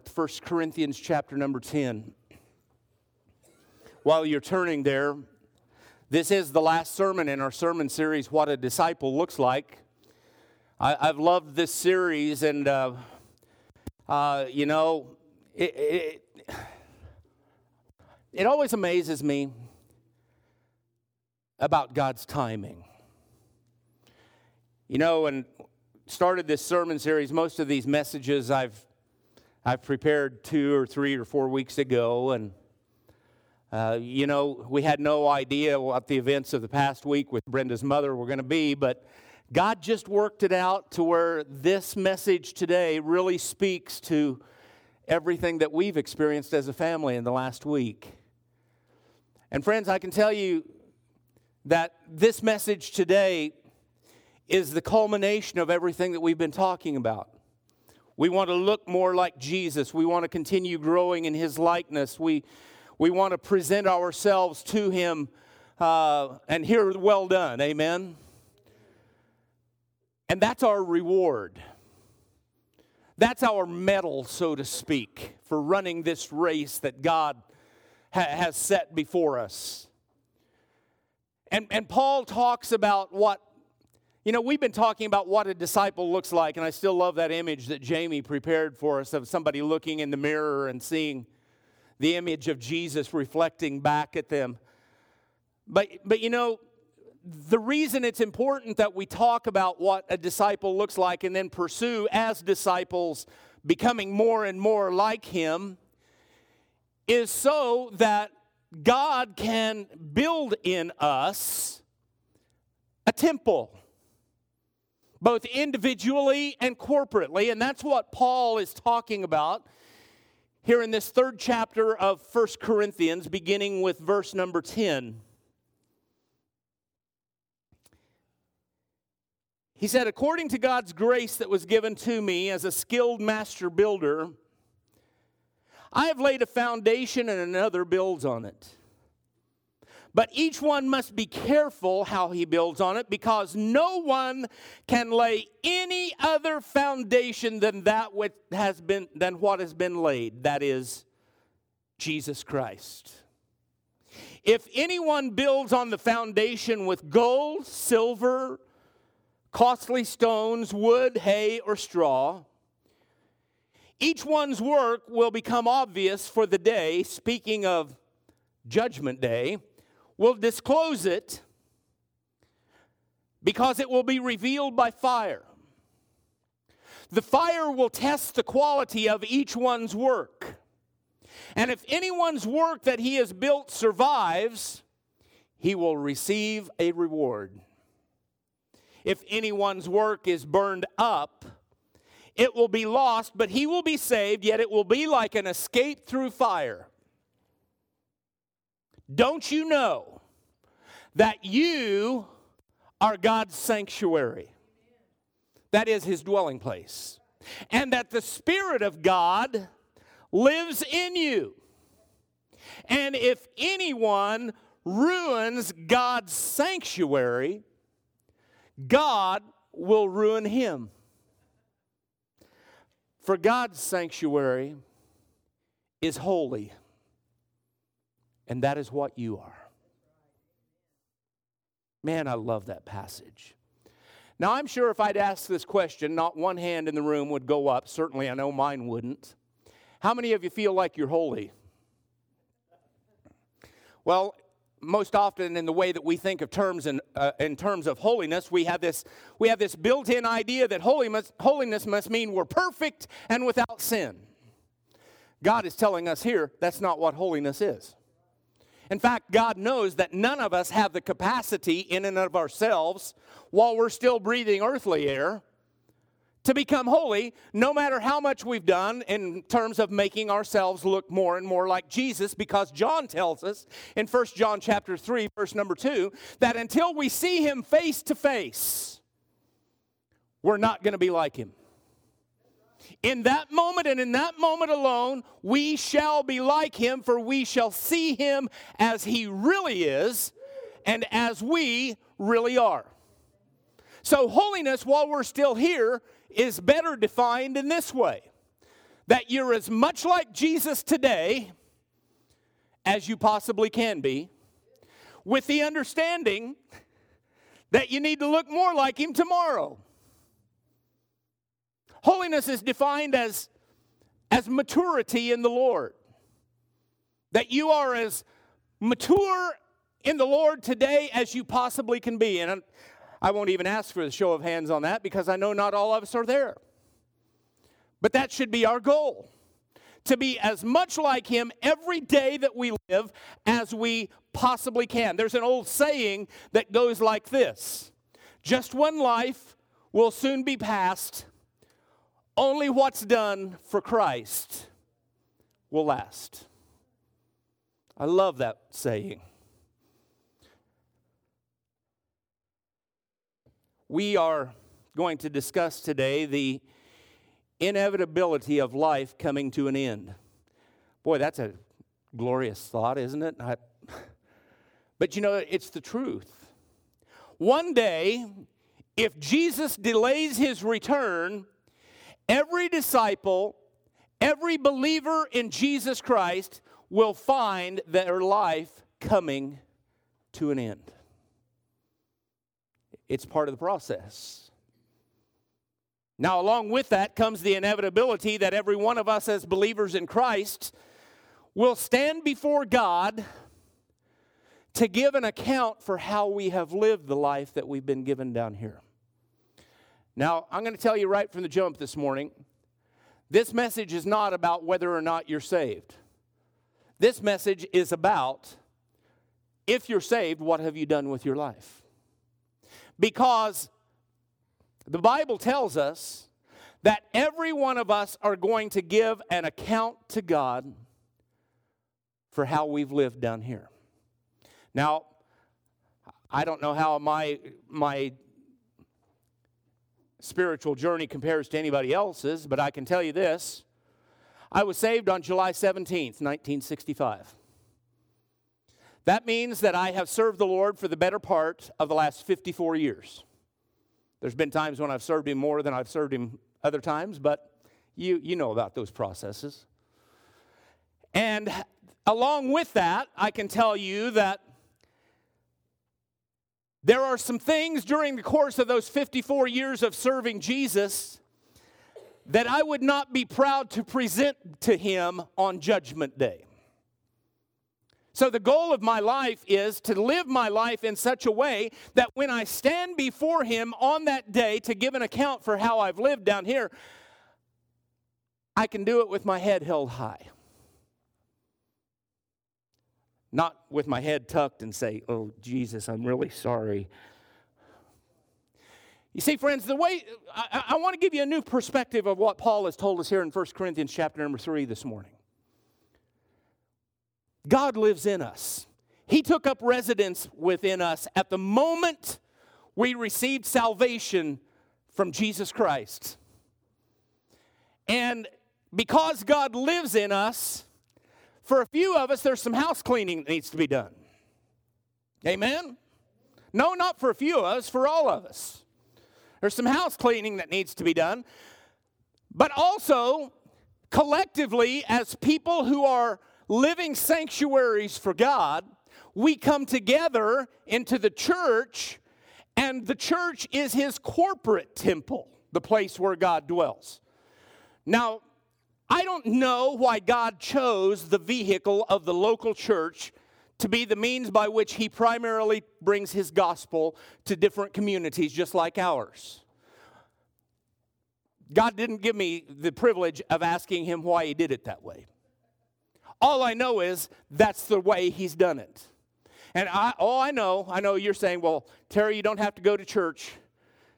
Corinth, 1 Corinthians chapter number 10. While you're turning there, this is the last sermon in our sermon series, What a Disciple Looks Like. I, have loved this series, and, uh, uh, you know, it, it, it always amazes me about God's timing. You know, and started this sermon series, most of these messages I've I've prepared two or three or four weeks ago, and uh, you know we had no idea what the events of the past week with Brenda's mother were going to be, but God just worked it out to where this message today really speaks to everything that we've experienced as a family in the last week. And friends, I can tell you that this message today is the culmination of everything that we've been talking about. We want to look more like Jesus. We want to continue growing in his likeness. We, we want to present ourselves to him uh, and hear, well done. Amen. And that's our reward. That's our medal, so to speak, for running this race that God ha- has set before us. And, and Paul talks about what you know, we've been talking about what a disciple looks like, and I still love that image that Jamie prepared for us of somebody looking in the mirror and seeing the image of Jesus reflecting back at them. But, but you know, the reason it's important that we talk about what a disciple looks like and then pursue as disciples becoming more and more like him is so that God can build in us a temple both individually and corporately. And that's what Paul is talking about here in this third chapter of First Corinthians, beginning with verse number 10. He said, According to God's grace that was given to me as a skilled master builder, I have laid a foundation and another builds on it. But each one must be careful how he builds on it because no one can lay any other foundation than that which has been than what has been laid that is Jesus Christ. If anyone builds on the foundation with gold, silver, costly stones, wood, hay, or straw, each one's work will become obvious for the day, speaking of Judgment Day will disclose it because it will be revealed by fire. The fire will test the quality of each one's work. And if anyone's work that he has built survives, he will receive a reward. If anyone's work is burned up, it will be lost, but he will be saved, yet it will be like an escape through fire. Don't you know that you are God's sanctuary? That is his dwelling place. And that the Spirit of God lives in you. And if anyone ruins God's sanctuary, God will ruin him. For God's sanctuary is holy. And that is what you are. Man, I love that passage. Now, I'm sure if I'd asked this question, not one hand in the room would go up. Certainly, I know mine wouldn't. How many of you feel like you're holy? Well, most often in the way that we think of terms in, uh, in terms of holiness, we have this, we have this built-in idea that holiness, holiness must mean we're perfect and without sin. God is telling us here that's not what holiness is. In fact, God knows that none of us have the capacity in and of ourselves while we're still breathing earthly air to become holy no matter how much we've done in terms of making ourselves look more and more like Jesus because John tells us in 1 John chapter 3 verse number 2 that until we see him face to face we're not going to be like him. In that moment and in that moment alone, we shall be like him, for we shall see him as he really is and as we really are. So, holiness, while we're still here, is better defined in this way that you're as much like Jesus today as you possibly can be, with the understanding that you need to look more like Him tomorrow. Holiness is defined as, as maturity in the Lord. That you are as mature in the Lord today as you possibly can be. And I won't even ask for the show of hands on that because I know not all of us are there. But that should be our goal to be as much like Him every day that we live as we possibly can. There's an old saying that goes like this Just one life will soon be past, only what's done for Christ will last. I love that saying. We are going to discuss today the inevitability of life coming to an end. Boy, that's a glorious thought, isn't it? I, but you know, it's the truth. One day, if Jesus delays his return, every disciple, every believer in Jesus Christ will find their life coming to an end. It's part of the process. Now, along with that comes the inevitability that every one of us, as believers in Christ, will stand before God to give an account for how we have lived the life that we've been given down here. Now, I'm going to tell you right from the jump this morning this message is not about whether or not you're saved. This message is about if you're saved, what have you done with your life? Because the Bible tells us that every one of us are going to give an account to God for how we've lived down here. Now, I don't know how my, my spiritual journey compares to anybody else's, but I can tell you this. I was saved on July 17th, 1965. That means that I have served the Lord for the better part of the last 54 years. There's been times when I've served him more than I've served him other times, but you, you know about those processes. And along with that, I can tell you that there are some things during the course of those 54 years of serving Jesus that I would not be proud to present to him on Judgment Day. So, the goal of my life is to live my life in such a way that when I stand before Him on that day to give an account for how I've lived down here, I can do it with my head held high. Not with my head tucked and say, Oh, Jesus, I'm really sorry. You see, friends, the way I, I want to give you a new perspective of what Paul has told us here in 1 Corinthians chapter number 3 this morning. God lives in us. He took up residence within us at the moment we received salvation from Jesus Christ. And because God lives in us, for a few of us, there's some house cleaning that needs to be done. Amen? No, not for a few of us, for all of us. There's some house cleaning that needs to be done. But also, collectively, as people who are living sanctuaries for God, we come together into the church, and the church is his corporate temple, the place where God dwells. Now, I don't know why God chose the vehicle of the local church to be the means by which he primarily brings his gospel to different communities just like ours. God didn't give me the privilege of asking him why he did it that way. All I know is that's the way he's done it. And I, all I know, I know you're saying, well, Terry, you don't have to go to church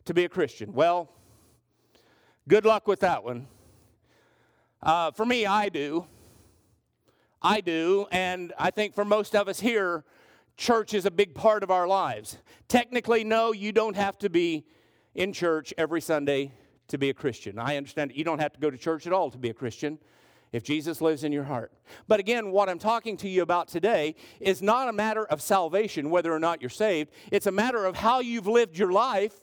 to be a Christian. Well, good luck with that one. Uh, for me, I do. I do. And I think for most of us here, church is a big part of our lives. Technically, no, you don't have to be in church every Sunday to be a Christian. I understand you don't have to go to church at all to be a Christian if Jesus lives in your heart. But again, what I'm talking to you about today is not a matter of salvation, whether or not you're saved. It's a matter of how you've lived your life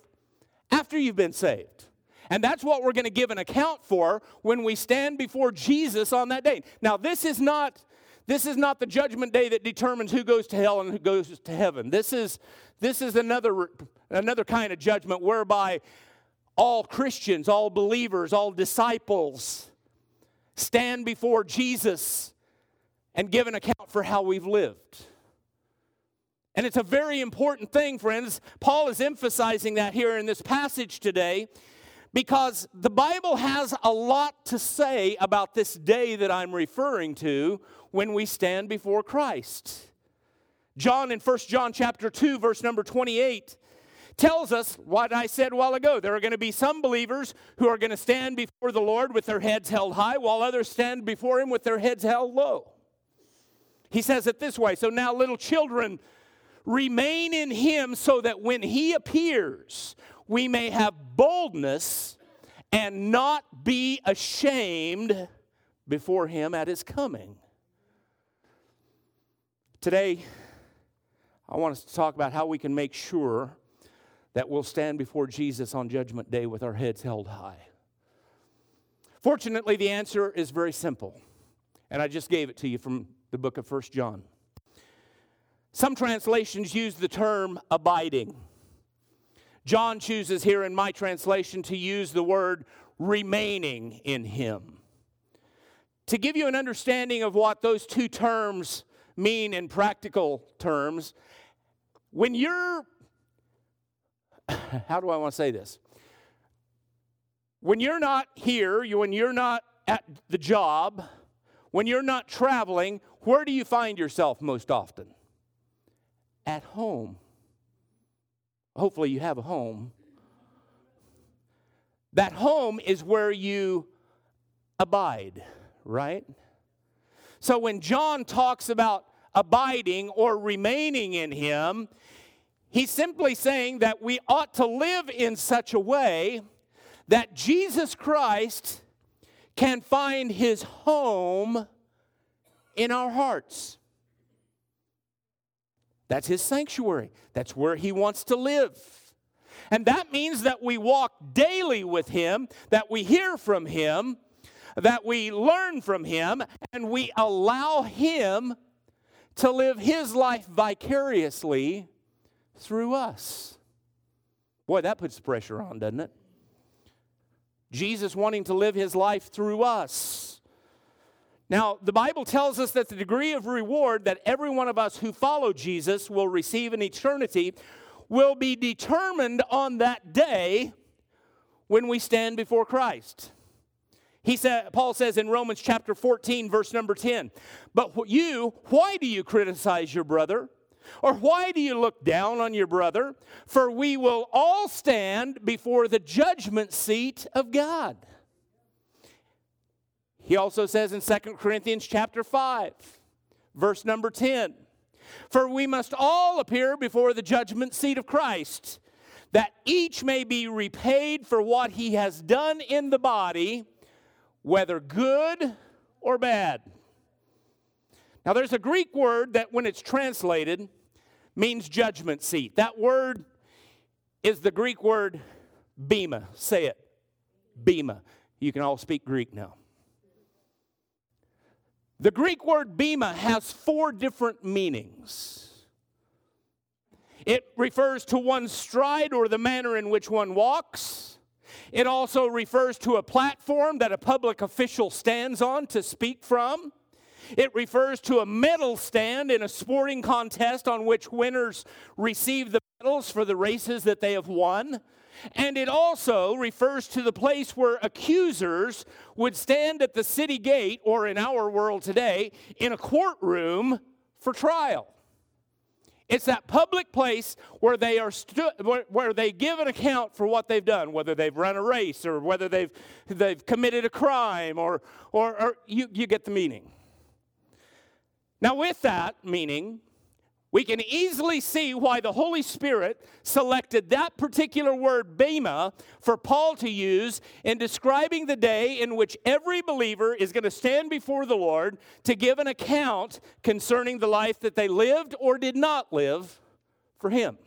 after you've been saved. And that's what we're going to give an account for when we stand before Jesus on that day. Now, this is not this is not the judgment day that determines who goes to hell and who goes to heaven. This is this is another another kind of judgment whereby all Christians, all believers, all disciples stand before Jesus and give an account for how we've lived. And it's a very important thing, friends. Paul is emphasizing that here in this passage today because the Bible has a lot to say about this day that I'm referring to when we stand before Christ. John in 1 John chapter 2 verse number 28 tells us what I said a while ago. There are going to be some believers who are going to stand before the Lord with their heads held high, while others stand before Him with their heads held low. He says it this way So now, little children, remain in Him so that when He appears, we may have boldness and not be ashamed before Him at His coming. Today, I want us to talk about how we can make sure that we'll stand before Jesus on Judgment Day with our heads held high? Fortunately, the answer is very simple, and I just gave it to you from the book of First John. Some translations use the term abiding. John chooses here in my translation to use the word remaining in him. To give you an understanding of what those two terms mean in practical terms, when you're how do I want to say this? When you're not here, when you're not at the job, when you're not traveling, where do you find yourself most often? At home. Hopefully, you have a home. That home is where you abide, right? So when John talks about abiding or remaining in him, He's simply saying that we ought to live in such a way that Jesus Christ can find his home in our hearts. That's his sanctuary. That's where he wants to live. And that means that we walk daily with him, that we hear from him, that we learn from him, and we allow him to live his life vicariously through us. Boy, that puts pressure on, doesn't it? Jesus wanting to live his life through us. Now, the Bible tells us that the degree of reward that every one of us who follow Jesus will receive in eternity will be determined on that day when we stand before Christ. He said, Paul says in Romans chapter 14, verse number 10, But you, why do you criticize your brother? Or why do you look down on your brother? For we will all stand before the judgment seat of God. He also says in 2 Corinthians chapter 5, verse number 10, For we must all appear before the judgment seat of Christ, that each may be repaid for what he has done in the body, whether good or bad. Now, there's a Greek word that, when it's translated, means judgment seat. That word is the Greek word bema. Say it. Bema. You can all speak Greek now. The Greek word bema has four different meanings. It refers to one's stride or the manner in which one walks. It also refers to a platform that a public official stands on to speak from. It refers to a medal stand in a sporting contest on which winners receive the medals for the races that they have won. And it also refers to the place where accusers would stand at the city gate, or in our world today, in a courtroom for trial. It's that public place where they are stu- where, they give an account for what they've done, whether they've run a race or whether they've they've committed a crime, or or, or you, you get the meaning. Now, with that meaning, we can easily see why the Holy Spirit selected that particular word, bema, for Paul to use in describing the day in which every believer is going to stand before the Lord to give an account concerning the life that they lived or did not live for Him.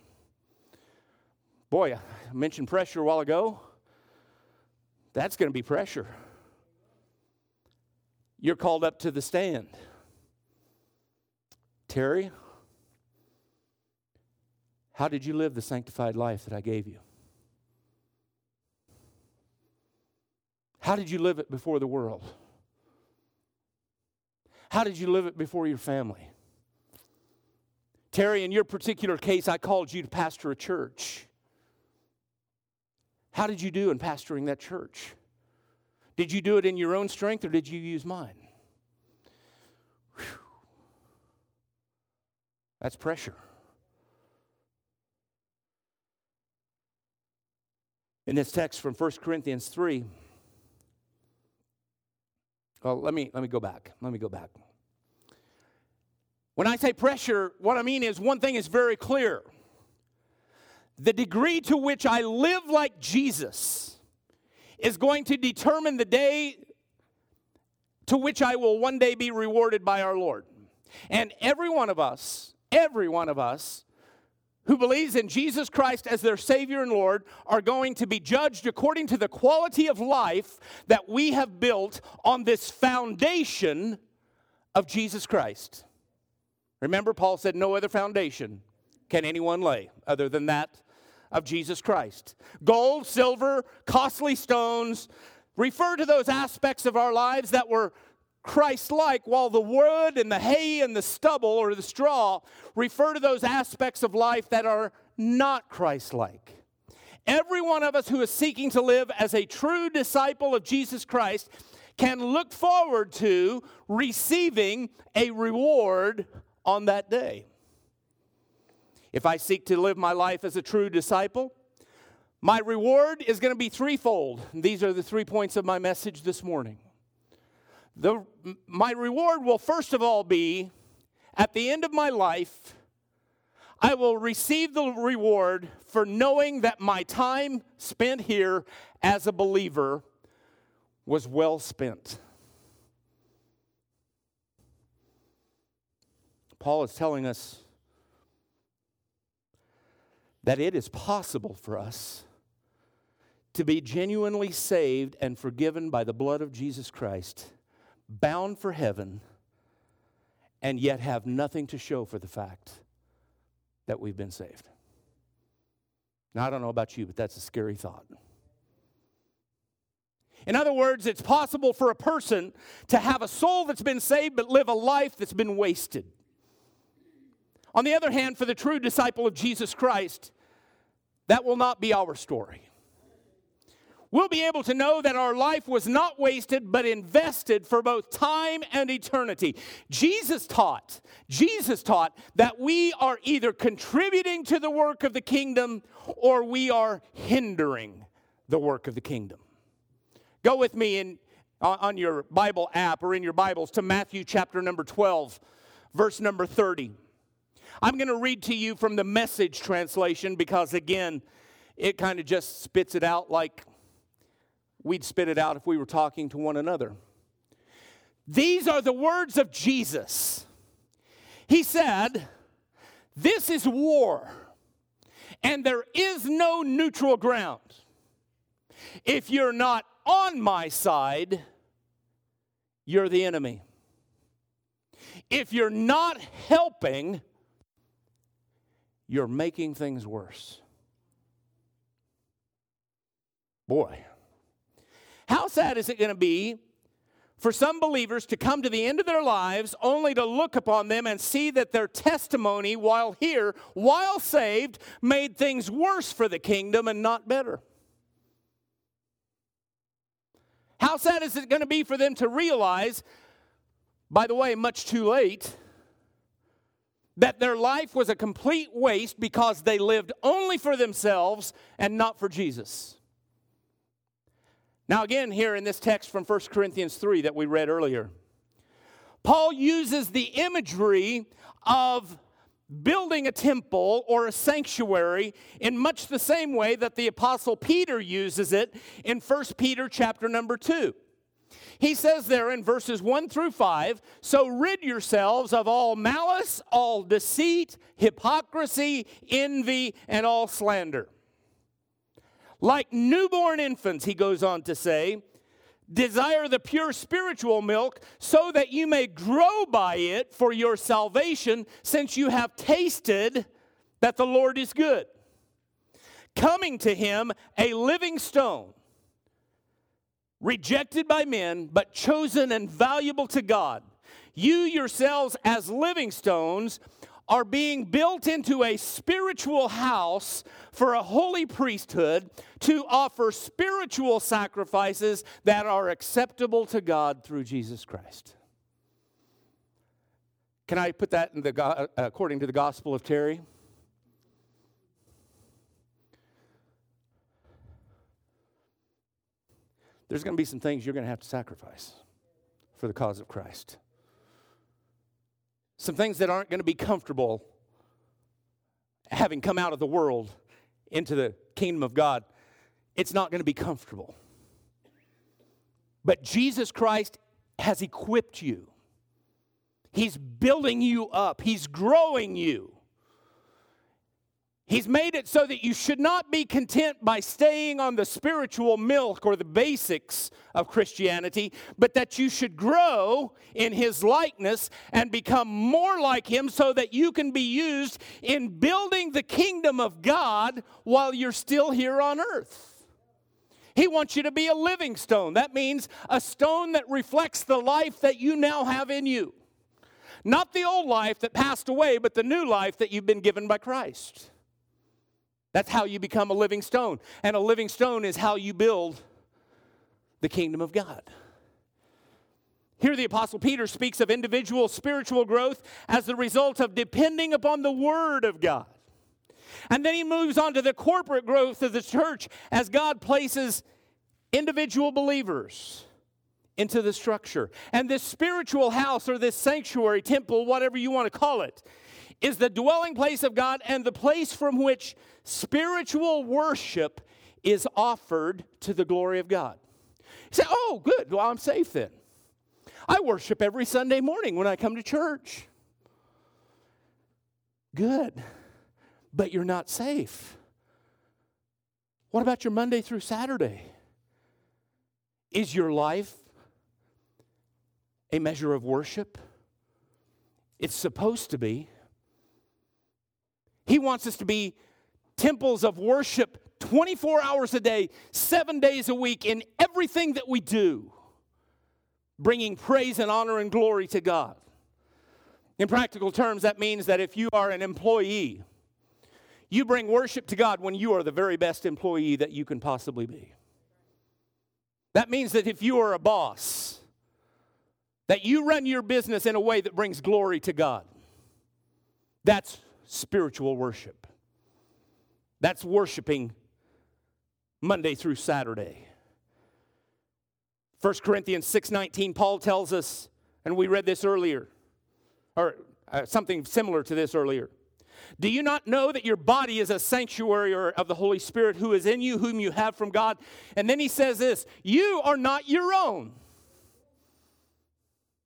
Boy, I mentioned pressure a while ago. That's going to be pressure. You're called up to the stand. Terry, how did you live the sanctified life that I gave you? How did you live it before the world? How did you live it before your family? Terry, in your particular case, I called you to pastor a church. How did you do in pastoring that church? Did you do it in your own strength or did you use mine? Whew. That's pressure. In this text from 1 Corinthians 3, well, let me, let me go back. Let me go back. When I say pressure, what I mean is one thing is very clear. The degree to which I live like Jesus is going to determine the day to which I will one day be rewarded by our Lord. And every one of us, every one of us who believes in Jesus Christ as their Savior and Lord are going to be judged according to the quality of life that we have built on this foundation of Jesus Christ. Remember, Paul said, No other foundation can anyone lay other than that of Jesus Christ. Gold, silver, costly stones refer to those aspects of our lives that were Christ like, while the wood and the hay and the stubble or the straw refer to those aspects of life that are not Christ like. Every one of us who is seeking to live as a true disciple of Jesus Christ can look forward to receiving a reward on that day. If I seek to live my life as a true disciple, my reward is going to be threefold. These are the three points of my message this morning. The, my reward will first of all be at the end of my life, I will receive the reward for knowing that my time spent here as a believer was well spent. Paul is telling us that it is possible for us to be genuinely saved and forgiven by the blood of Jesus Christ, bound for heaven, and yet have nothing to show for the fact that we've been saved. Now, I don't know about you, but that's a scary thought. In other words, it's possible for a person to have a soul that's been saved but live a life that's been wasted. On the other hand, for the true disciple of Jesus Christ, that will not be our story. We'll be able to know that our life was not wasted, but invested for both time and eternity. Jesus taught, Jesus taught that we are either contributing to the work of the kingdom or we are hindering the work of the kingdom. Go with me in, on your Bible app or in your Bibles to Matthew chapter number 12, verse number 30. I'm going to read to you from the message translation because, again, it kind of just spits it out like we'd spit it out if we were talking to one another. These are the words of Jesus. He said, This is war, and there is no neutral ground. If you're not on my side, you're the enemy. If you're not helping, you're making things worse. Boy, how sad is it going to be for some believers to come to the end of their lives only to look upon them and see that their testimony while here, while saved, made things worse for the kingdom and not better? How sad is it going to be for them to realize, by the way, much too late, that their life was a complete waste because they lived only for themselves and not for Jesus. Now, again, here in this text from 1 Corinthians 3 that we read earlier, Paul uses the imagery of building a temple or a sanctuary in much the same way that the apostle Peter uses it in 1 Peter chapter number 2. He says there in verses 1 through 5 So rid yourselves of all malice, all deceit, hypocrisy, envy, and all slander. Like newborn infants, he goes on to say, desire the pure spiritual milk so that you may grow by it for your salvation, since you have tasted that the Lord is good. Coming to him, a living stone, rejected by men, but chosen and valuable to God. You yourselves, as living stones, are being built into a spiritual house for a holy priesthood to offer spiritual sacrifices that are acceptable to God through Jesus Christ. Can I put that in the uh, according to the Gospel of Terry? There's going to be some things you're going to have to sacrifice for the cause of Christ some things that aren't going to be comfortable having come out of the world into the kingdom of God. It's not going to be comfortable. But Jesus Christ has equipped you. He's building you up. He's growing you. He's made it so that you should not be content by staying on the spiritual milk or the basics of Christianity, but that you should grow in His likeness and become more like Him so that you can be used in building the kingdom of God while you're still here on earth. He wants you to be a living stone. That means a stone that reflects the life that you now have in you. Not the old life that passed away, but the new life that you've been given by Christ. That's how you become a living stone. And a living stone is how you build the kingdom of God. Here, the Apostle Peter speaks of individual spiritual growth as the result of depending upon the Word of God. And then he moves on to the corporate growth of the church as God places individual believers into the structure. And this spiritual house or this sanctuary, temple, whatever you want to call it, is the dwelling place of God and the place from which spiritual worship is offered to the glory of God. You say, oh, good, well, I'm safe then. I worship every Sunday morning when I come to church. Good, but you're not safe. What about your Monday through Saturday? Is your life a measure of worship? It's supposed to be. He wants us to be temples of worship 24 hours a day, seven days a week, in everything that we do, bringing praise and honor and glory to God. In practical terms, that means that if you are an employee, you bring worship to God when you are the very best employee that you can possibly be. That means that if you are a boss, that you run your business in a way that brings glory to God. That's spiritual worship. That's worshiping Monday through Saturday. 1 Corinthians 6:19 Paul tells us and we read this earlier or uh, something similar to this earlier. Do you not know that your body is a sanctuary of the Holy Spirit who is in you, whom you have from God? And then he says this You are not your own.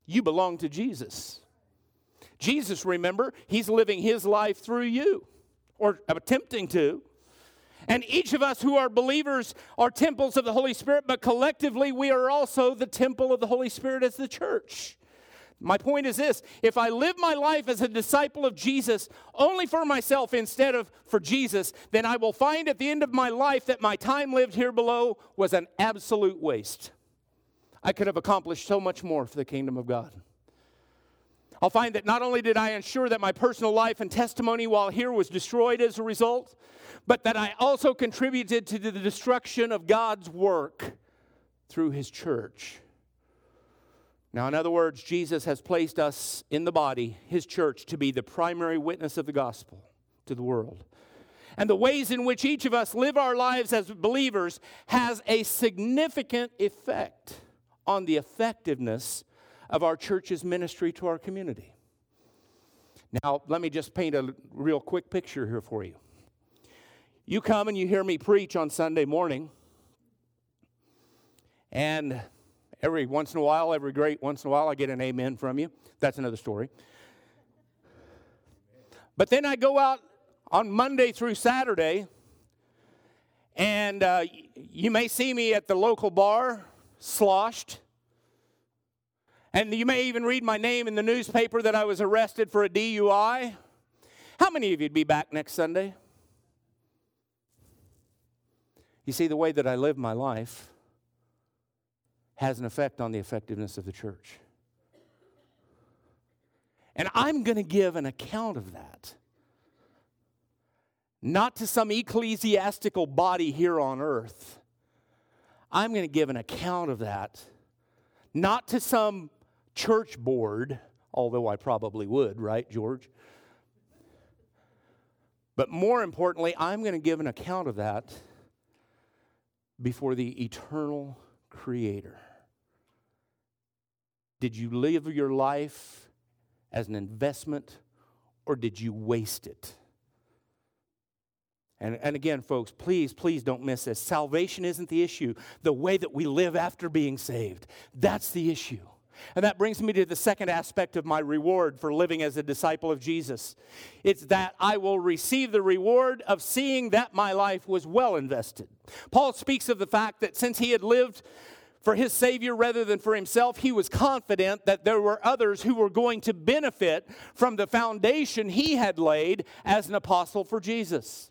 You belong to Jesus. Jesus, remember, he's living his life through you, or attempting to. And each of us who are believers are temples of the Holy Spirit, but collectively we are also the temple of the Holy Spirit as the church. My point is this if I live my life as a disciple of Jesus only for myself instead of for Jesus, then I will find at the end of my life that my time lived here below was an absolute waste. I could have accomplished so much more for the kingdom of God. I'll find that not only did I ensure that my personal life and testimony while here was destroyed as a result, but that I also contributed to the destruction of God's work through his church. Now, in other words, Jesus has placed us in the body, his church, to be the primary witness of the gospel to the world. And the ways in which each of us live our lives as believers has a significant effect on the effectiveness of our church's ministry to our community. Now, let me just paint a real quick picture here for you. You come and you hear me preach on Sunday morning, and every once in a while, every great once in a while, I get an amen from you. That's another story. But then I go out on Monday through Saturday, And uh, you may see me at the local bar, sloshed. And you may even read my name in the newspaper that I was arrested for a DUI. How many of you'd be back next Sunday? You see, the way that I live my life has an effect on the effectiveness of the church. And I'm going to give an account of that. Not to some ecclesiastical body here on earth. I'm going to give an account of that. Not to some church board, although I probably would, right, George? But more importantly, I'm going to give an account of that before the eternal Creator. Did you live your life as an investment or did you waste it? And, and again, folks, please, please don't miss this. Salvation isn't the issue. The way that we live after being saved, that's the issue. And that brings me to the second aspect of my reward for living as a disciple of Jesus. It's that I will receive the reward of seeing that my life was well invested. Paul speaks of the fact that since he had lived for his Savior rather than for himself, he was confident that there were others who were going to benefit from the foundation he had laid as an apostle for Jesus.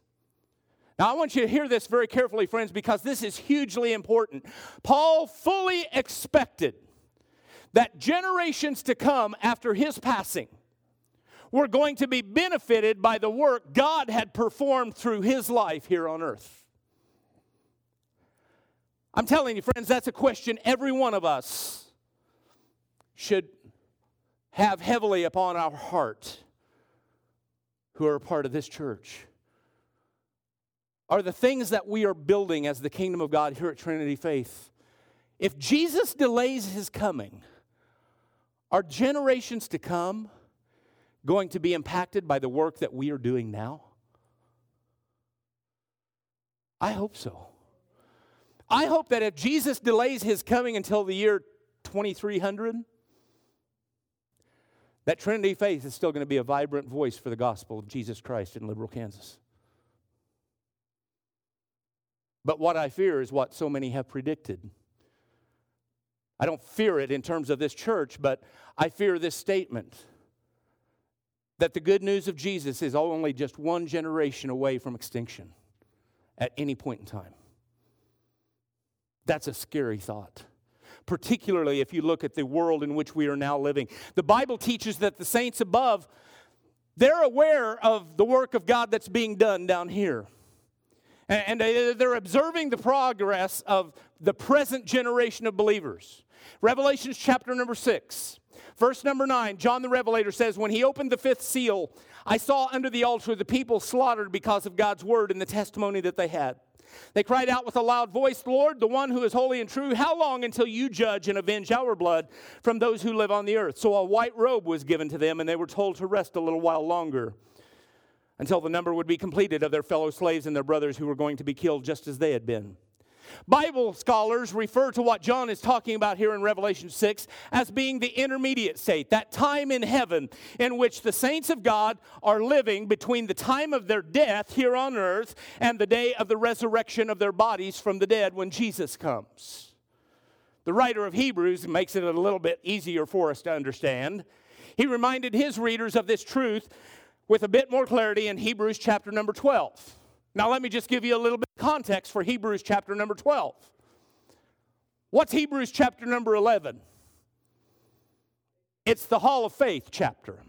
Now, I want you to hear this very carefully, friends, because this is hugely important. Paul fully expected that generations to come after his passing were going to be benefited by the work God had performed through his life here on earth. I'm telling you, friends, that's a question every one of us should have heavily upon our heart who are a part of this church. Are the things that we are building as the kingdom of God here at Trinity Faith, if Jesus delays his coming, are generations to come going to be impacted by the work that we are doing now? I hope so. I hope that if Jesus delays his coming until the year 2300, that Trinity Faith is still going to be a vibrant voice for the gospel of Jesus Christ in liberal Kansas. But what I fear is what so many have predicted I don't fear it in terms of this church, but I fear this statement that the good news of Jesus is only just one generation away from extinction at any point in time. That's a scary thought, particularly if you look at the world in which we are now living. The Bible teaches that the saints above, they're aware of the work of God that's being done down here. And they're observing the progress of the present generation of believers. Revelations chapter number six. Verse number nine, John the Revelator says, When he opened the fifth seal, I saw under the altar the people slaughtered because of God's word and the testimony that they had. They cried out with a loud voice, Lord, the one who is holy and true, how long until you judge and avenge our blood from those who live on the earth? So a white robe was given to them, and they were told to rest a little while longer until the number would be completed of their fellow slaves and their brothers who were going to be killed just as they had been. Bible scholars refer to what John is talking about here in Revelation 6 as being the intermediate state, that time in heaven in which the saints of God are living between the time of their death here on earth and the day of the resurrection of their bodies from the dead when Jesus comes. The writer of Hebrews makes it a little bit easier for us to understand. He reminded his readers of this truth with a bit more clarity in Hebrews chapter number 12. Now, let me just give you a little bit of context for Hebrews chapter number 12. What's Hebrews chapter number 11? It's the Hall of Faith chapter,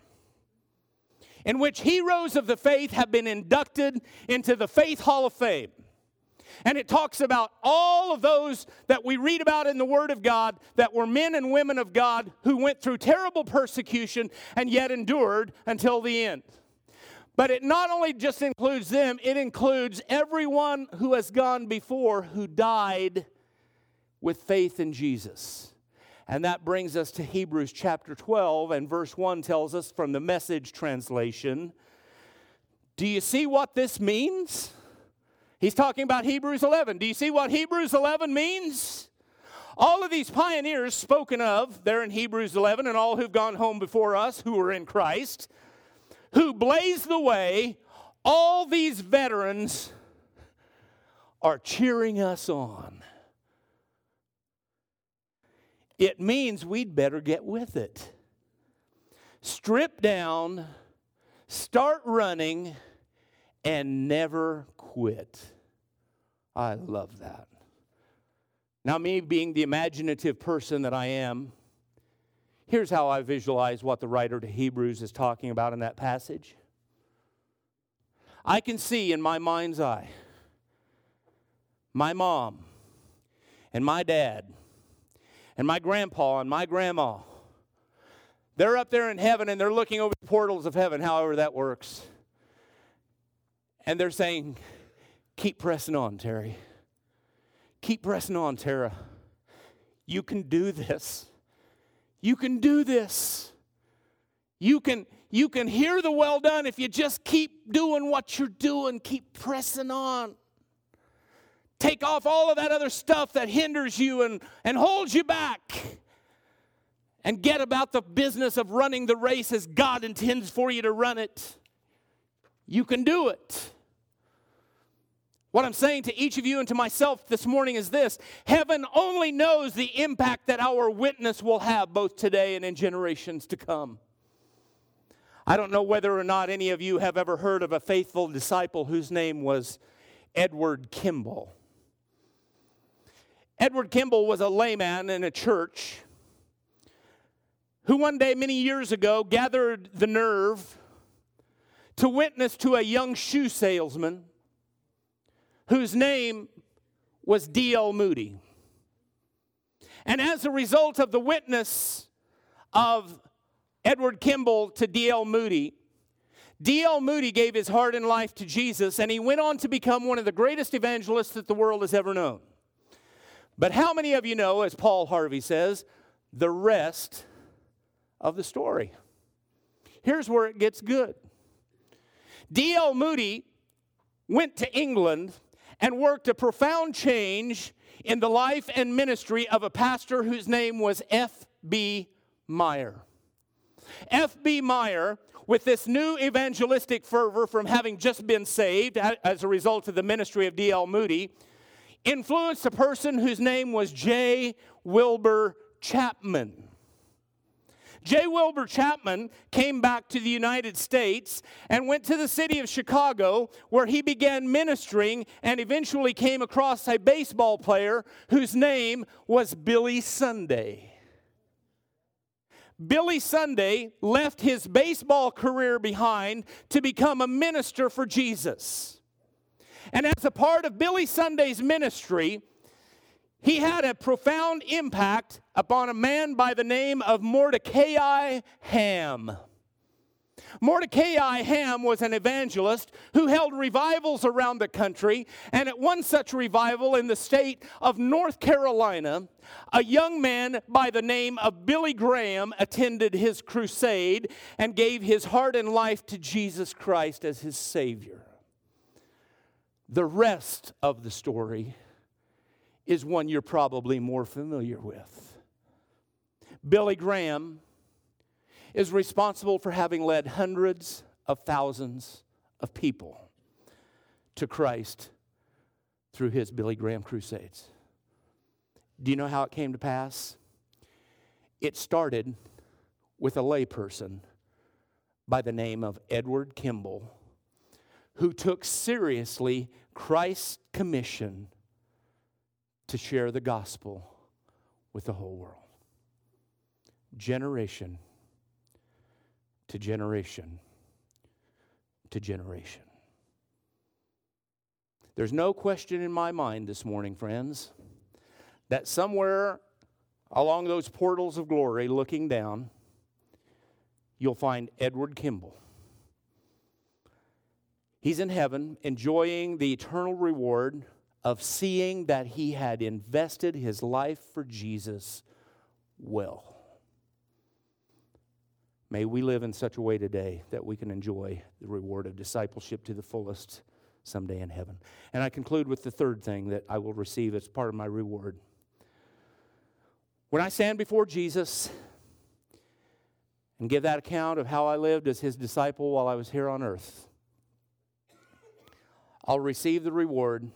in which heroes of the faith have been inducted into the Faith Hall of Fame. And it talks about all of those that we read about in the Word of God that were men and women of God who went through terrible persecution and yet endured until the end. But it not only just includes them, it includes everyone who has gone before who died with faith in Jesus. And that brings us to Hebrews chapter 12, and verse 1 tells us from the message translation Do you see what this means? He's talking about Hebrews 11. Do you see what Hebrews 11 means? All of these pioneers spoken of there in Hebrews 11, and all who've gone home before us who are in Christ, who blazed the way, all these veterans are cheering us on, it means we'd better get with it. Strip down, start running, and never quit. I love that. Now, me being the imaginative person that I am, here's how I visualize what the writer to Hebrews is talking about in that passage. I can see in my mind's eye my mom and my dad and my grandpa and my grandma. They're up there in heaven and they're looking over the portals of heaven, however that works. And they're saying, Keep pressing on, Terry. Keep pressing on, Tara. You can do this. You can do this. You can, you can hear the well done if you just keep doing what you're doing, keep pressing on. Take off all of that other stuff that hinders you and, and holds you back. And get about the business of running the race as God intends for you to run it. You can do it. What I'm saying to each of you and to myself this morning is this Heaven only knows the impact that our witness will have both today and in generations to come. I don't know whether or not any of you have ever heard of a faithful disciple whose name was Edward Kimball. Edward Kimball was a layman in a church who one day, many years ago, gathered the nerve to witness to a young shoe salesman whose name was D.L. Moody. And as a result of the witness of Edward Kimball to D.L. Moody, D.L. Moody gave his heart and life to Jesus, and he went on to become one of the greatest evangelists that the world has ever known. But how many of you know, as Paul Harvey says, the rest of the story? Here's where it gets good. D.L. Moody went to England and worked a profound change in the life and ministry of a pastor whose name was F.B. Meyer. F.B. Meyer, with this new evangelistic fervor from having just been saved as a result of the ministry of D.L. Moody, influenced a person whose name was J. Wilbur Chapman. J. Wilbur Chapman came back to the United States and went to the city of Chicago where he began ministering and eventually came across a baseball player whose name was Billy Sunday. Billy Sunday left his baseball career behind to become a minister for Jesus. And as a part of Billy Sunday's ministry, he had a profound impact upon a man by the name of Mordecai Ham. Mordecai Ham was an evangelist who held revivals around the country, and at one such revival in the state of North Carolina, a young man by the name of Billy Graham attended his crusade and gave his heart and life to Jesus Christ as his Savior. The rest of the story is one you're probably more familiar with. Billy Graham is responsible for having led hundreds of thousands of people to Christ through his Billy Graham crusades. Do you know how it came to pass? It started with a layperson by the name of Edward Kimball, who took seriously Christ's commission to share the gospel with the whole world. Generation to generation to generation. There's no question in my mind this morning, friends, that somewhere along those portals of glory looking down, you'll find Edward Kimball. He's in heaven enjoying the eternal reward of seeing that he had invested his life for Jesus well. May we live in such a way today that we can enjoy the reward of discipleship to the fullest someday in heaven. And I conclude with the third thing that I will receive as part of my reward. When I stand before Jesus and give that account of how I lived as his disciple while I was here on earth, I'll receive the reward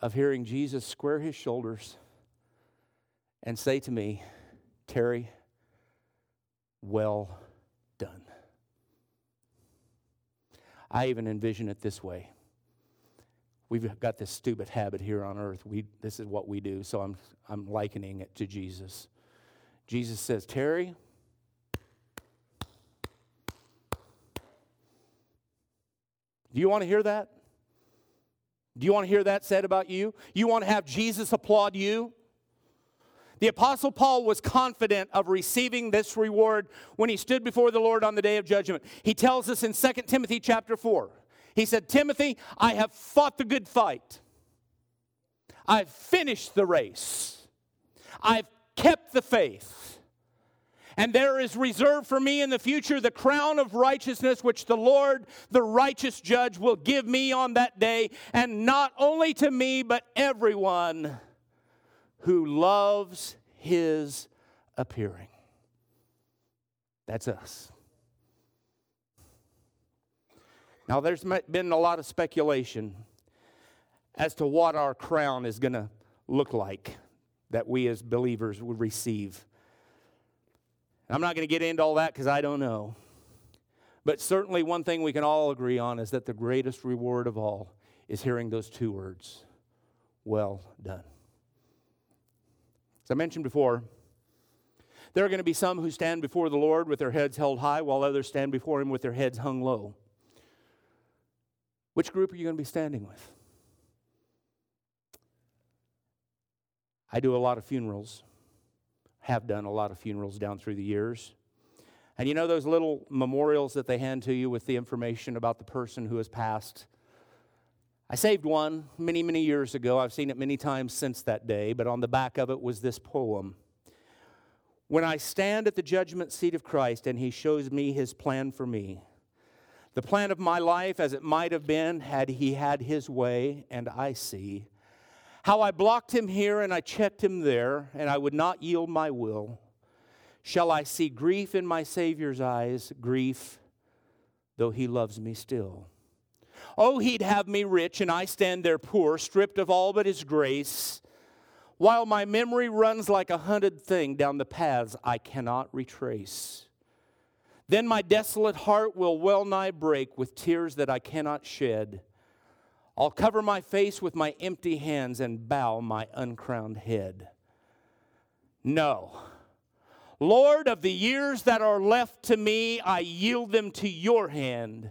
of hearing Jesus square his shoulders and say to me, Terry, well done. I even envision it this way. We've got this stupid habit here on earth. We, this is what we do, so I'm, I'm likening it to Jesus. Jesus says, Terry, do you want to hear that? Do you want to hear that said about you? You want to have Jesus applaud you? The Apostle Paul was confident of receiving this reward when he stood before the Lord on the day of judgment. He tells us in 2 Timothy chapter 4. He said, Timothy, I have fought the good fight. I've finished the race. I've kept the faith. And there is reserved for me in the future the crown of righteousness, which the Lord, the righteous judge, will give me on that day, and not only to me, but everyone who loves his appearing. That's us. Now, there's been a lot of speculation as to what our crown is going to look like that we as believers would receive. I'm not going to get into all that because I don't know. But certainly, one thing we can all agree on is that the greatest reward of all is hearing those two words well done. As I mentioned before, there are going to be some who stand before the Lord with their heads held high, while others stand before Him with their heads hung low. Which group are you going to be standing with? I do a lot of funerals, have done a lot of funerals down through the years. And you know those little memorials that they hand to you with the information about the person who has passed? I saved one many, many years ago. I've seen it many times since that day, but on the back of it was this poem. When I stand at the judgment seat of Christ and he shows me his plan for me, the plan of my life as it might have been had he had his way, and I see how I blocked him here and I checked him there, and I would not yield my will. Shall I see grief in my Savior's eyes, grief, though he loves me still? Oh, he'd have me rich, and I stand there poor, stripped of all but his grace, while my memory runs like a hunted thing down the paths I cannot retrace. Then my desolate heart will well nigh break with tears that I cannot shed. I'll cover my face with my empty hands and bow my uncrowned head. No. Lord, of the years that are left to me, I yield them to your hand.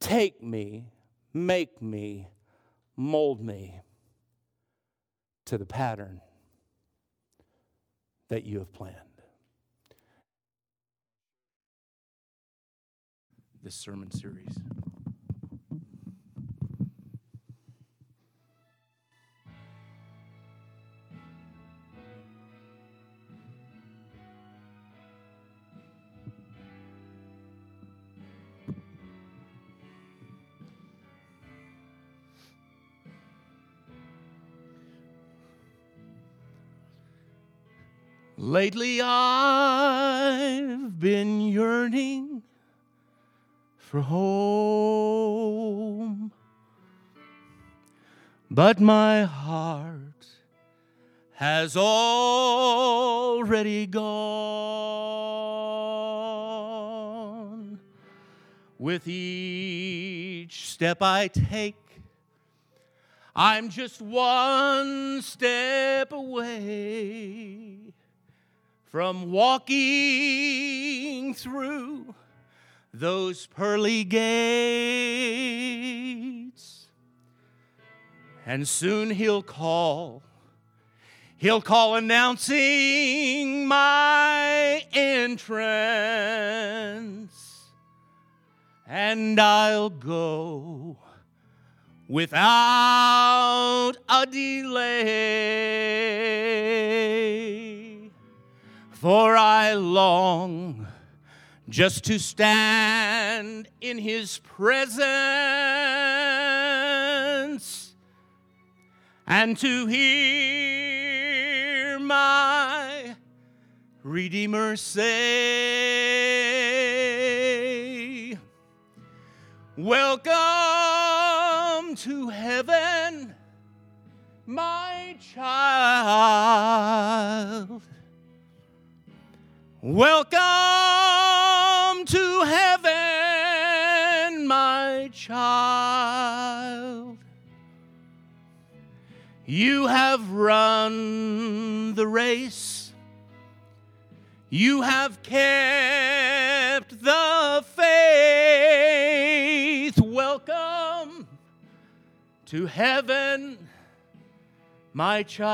Take me, make me, mold me to the pattern that you have planned. This sermon series. Lately I've been yearning for home, but my heart has already gone. With each step I take, I'm just one step away from walking through those pearly gates. And soon he'll call, he'll call announcing my entrance, and I'll go without a delay for I long just to stand in his presence and to hear my Redeemer say, Welcome to heaven, my child. Welcome to heaven, my child. You have run the race. You have kept the faith. Welcome to heaven, my child.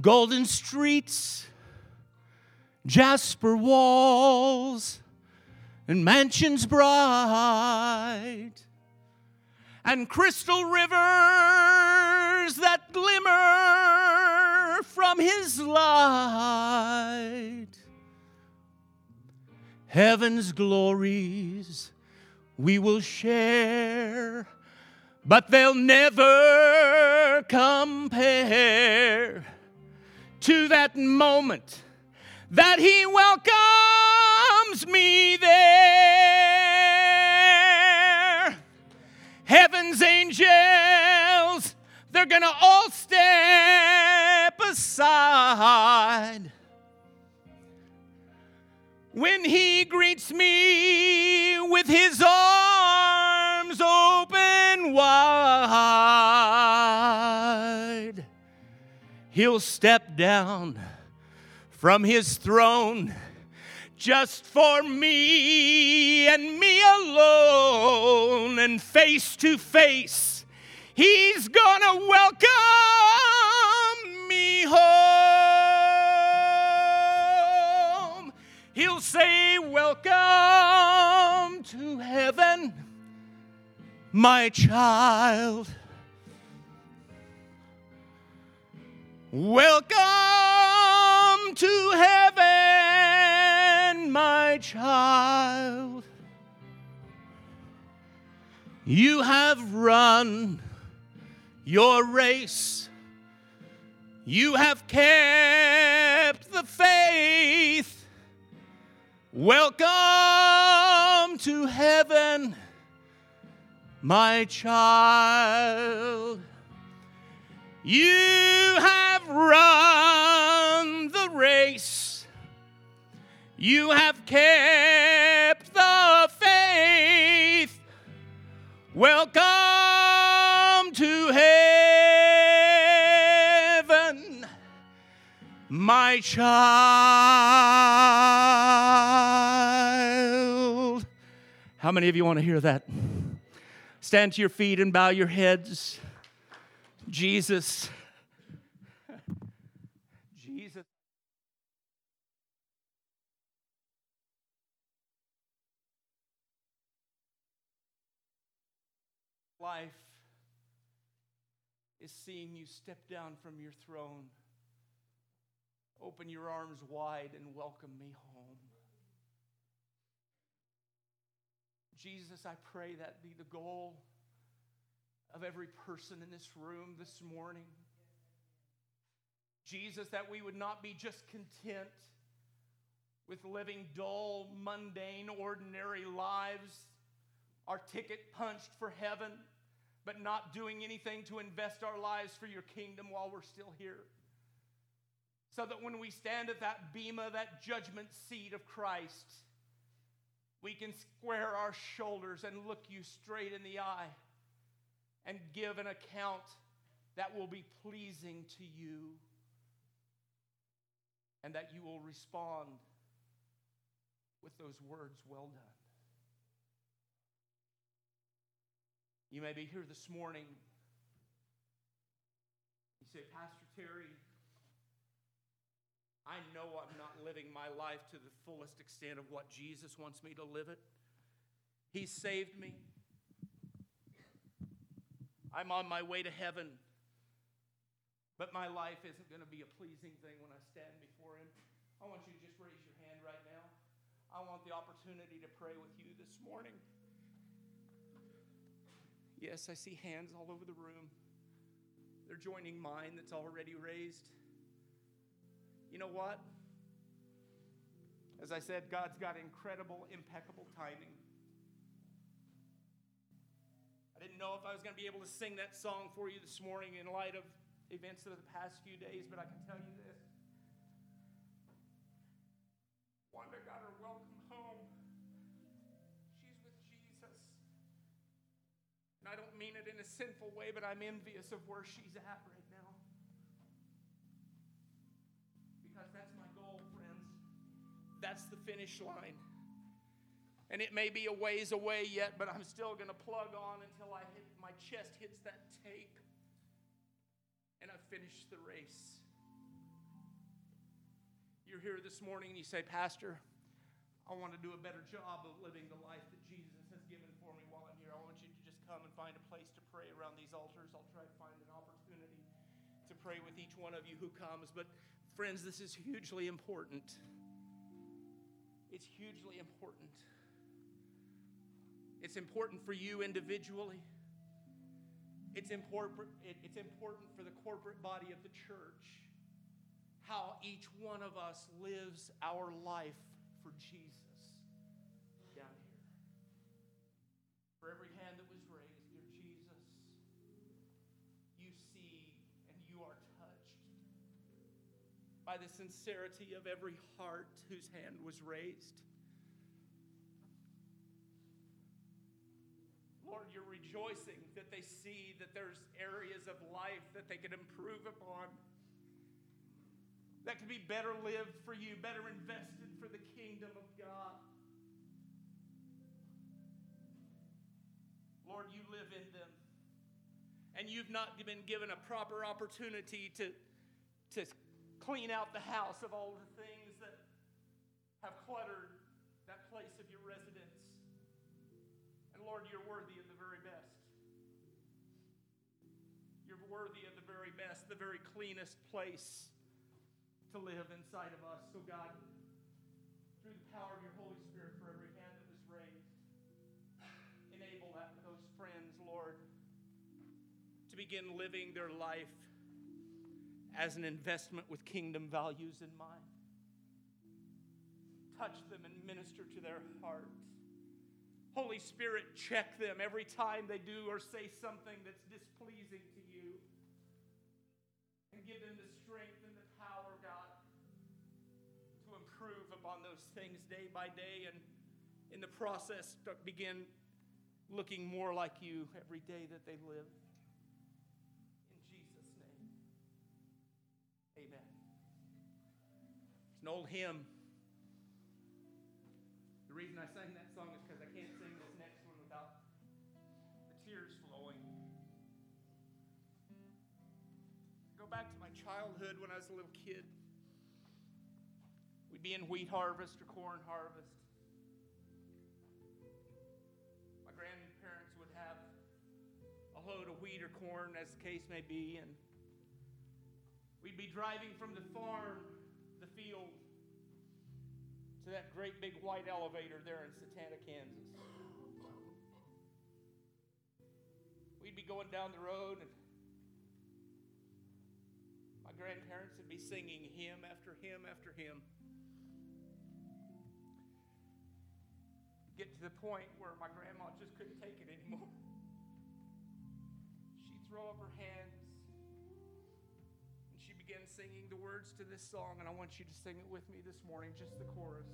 Golden streets, jasper walls, and mansions bright, and crystal rivers that glimmer from his light. Heaven's glories we will share, but they'll never compare to that moment that He welcomes me there. Heaven's angels, they're gonna all step aside when He greets me with His arms He'll step down from his throne just for me and me alone. And face to face he's gonna welcome me home. He'll say welcome to heaven my child Welcome to heaven, my child. You have run your race. You have kept the faith. Welcome to heaven, my child. You have run the race. You have kept the faith. Welcome to heaven, my child. How many of you want to hear that? Stand to your feet and bow your heads. Jesus. Jesus. Life is seeing you step down from your throne, open your arms wide, and welcome me home. Jesus, I pray that be the goal of every person in this room this morning. Jesus, that we would not be just content with living dull, mundane, ordinary lives, our ticket punched for heaven, but not doing anything to invest our lives for your kingdom while we're still here. So that when we stand at that bema, that judgment seat of Christ, we can square our shoulders and look you straight in the eye and give an account that will be pleasing to you and that you will respond with those words, well done. You may be here this morning. You say, Pastor Terry, I know I'm not living my life to the fullest extent of what Jesus wants me to live it. He saved me. I'm on my way to heaven. But my life isn't going to be a pleasing thing when I stand before Him. I want you to just raise your hand right now. I want the opportunity to pray with you this morning. Yes, I see hands all over the room. They're joining mine that's already raised. You know what? As I said, God's got incredible, impeccable timing. I didn't know if I was going to be able to sing that song for you this morning in light of events of the past few days, but I can tell you this. Mean it in a sinful way, but I'm envious of where she's at right now. Because that's my goal, friends. That's the finish line. And it may be a ways away yet, but I'm still going to plug on until I hit, my chest hits that tape and I finish the race. You're here this morning and you say, Pastor, I want to do a better job of living the life that Jesus has given for me while I'm here. I want you to just come and find a pray around these altars. I'll try to find an opportunity to pray with each one of you who comes. But, friends, this is hugely important. It's hugely important. It's important for you individually. It's important, it's important for the corporate body of the church how each one of us lives our life for Jesus by the sincerity of every heart whose hand was raised. Lord, you're rejoicing that they see that there's areas of life that they can improve upon, that can be better lived for you, better invested for the kingdom of God. Lord, you live in them. And you've not been given a proper opportunity to, to clean out the house of all the things that have cluttered that place of your residence. And Lord, you're worthy of the very best. You're worthy of the very best, the very cleanest place to live inside of us. So, God, through the power of your Holy Spirit, for every hand that was raised, enable that, those friends, Lord, to begin living their life as an investment with kingdom values in mind. Touch them and minister to their hearts. Holy Spirit, check them every time they do or say something that's displeasing to you. And give them the strength and the power, God, to improve upon those things day by day and in the process begin looking more like you every day that they live. Amen. It's an old hymn. The reason I sang that song is because I can't sing this next one without the tears flowing. Go back to my childhood when I was a little kid. We'd be in wheat harvest or corn harvest. My grandparents would have a load of wheat or corn, as the case may be, and we'd be driving from the farm, the field, to that great big white elevator there in Satanta, Kansas. We'd be going down the road, and my grandparents would be singing hymn after hymn after hymn. Get to the point where my grandma just couldn't take it anymore. She'd throw up her hands she began singing the words to this song, and I want you to sing it with me this morning, just the chorus.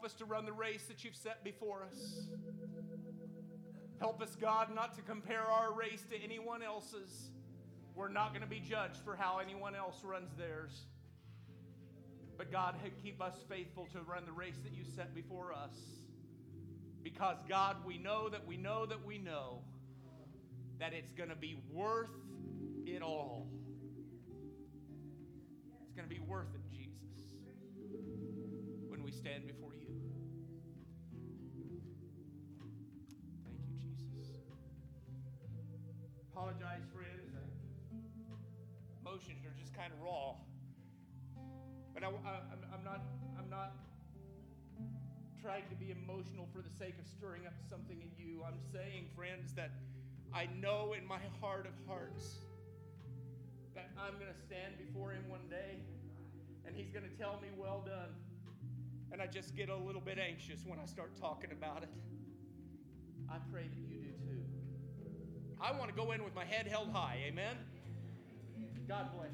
Help us to run the race that you've set before us. Help us, God, not to compare our race to anyone else's. We're not going to be judged for how anyone else runs theirs. But God, keep us faithful to run the race that you set before us. Because, God, we know that we know that we know that it's going to be worth it all. It's going to be worth it, stand before you. Thank you, Jesus. Apologize, friends. Emotions are just kind of raw. But I, am not, I'm not trying to be emotional for the sake of stirring up something in you. I'm saying, friends, that I know in my heart of hearts that I'm going to stand before Him one day and He's going to tell me, Well done. And I just get a little bit anxious when I start talking about it. I pray that you do too. I want to go in with my head held high. Amen. God bless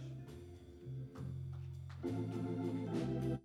you.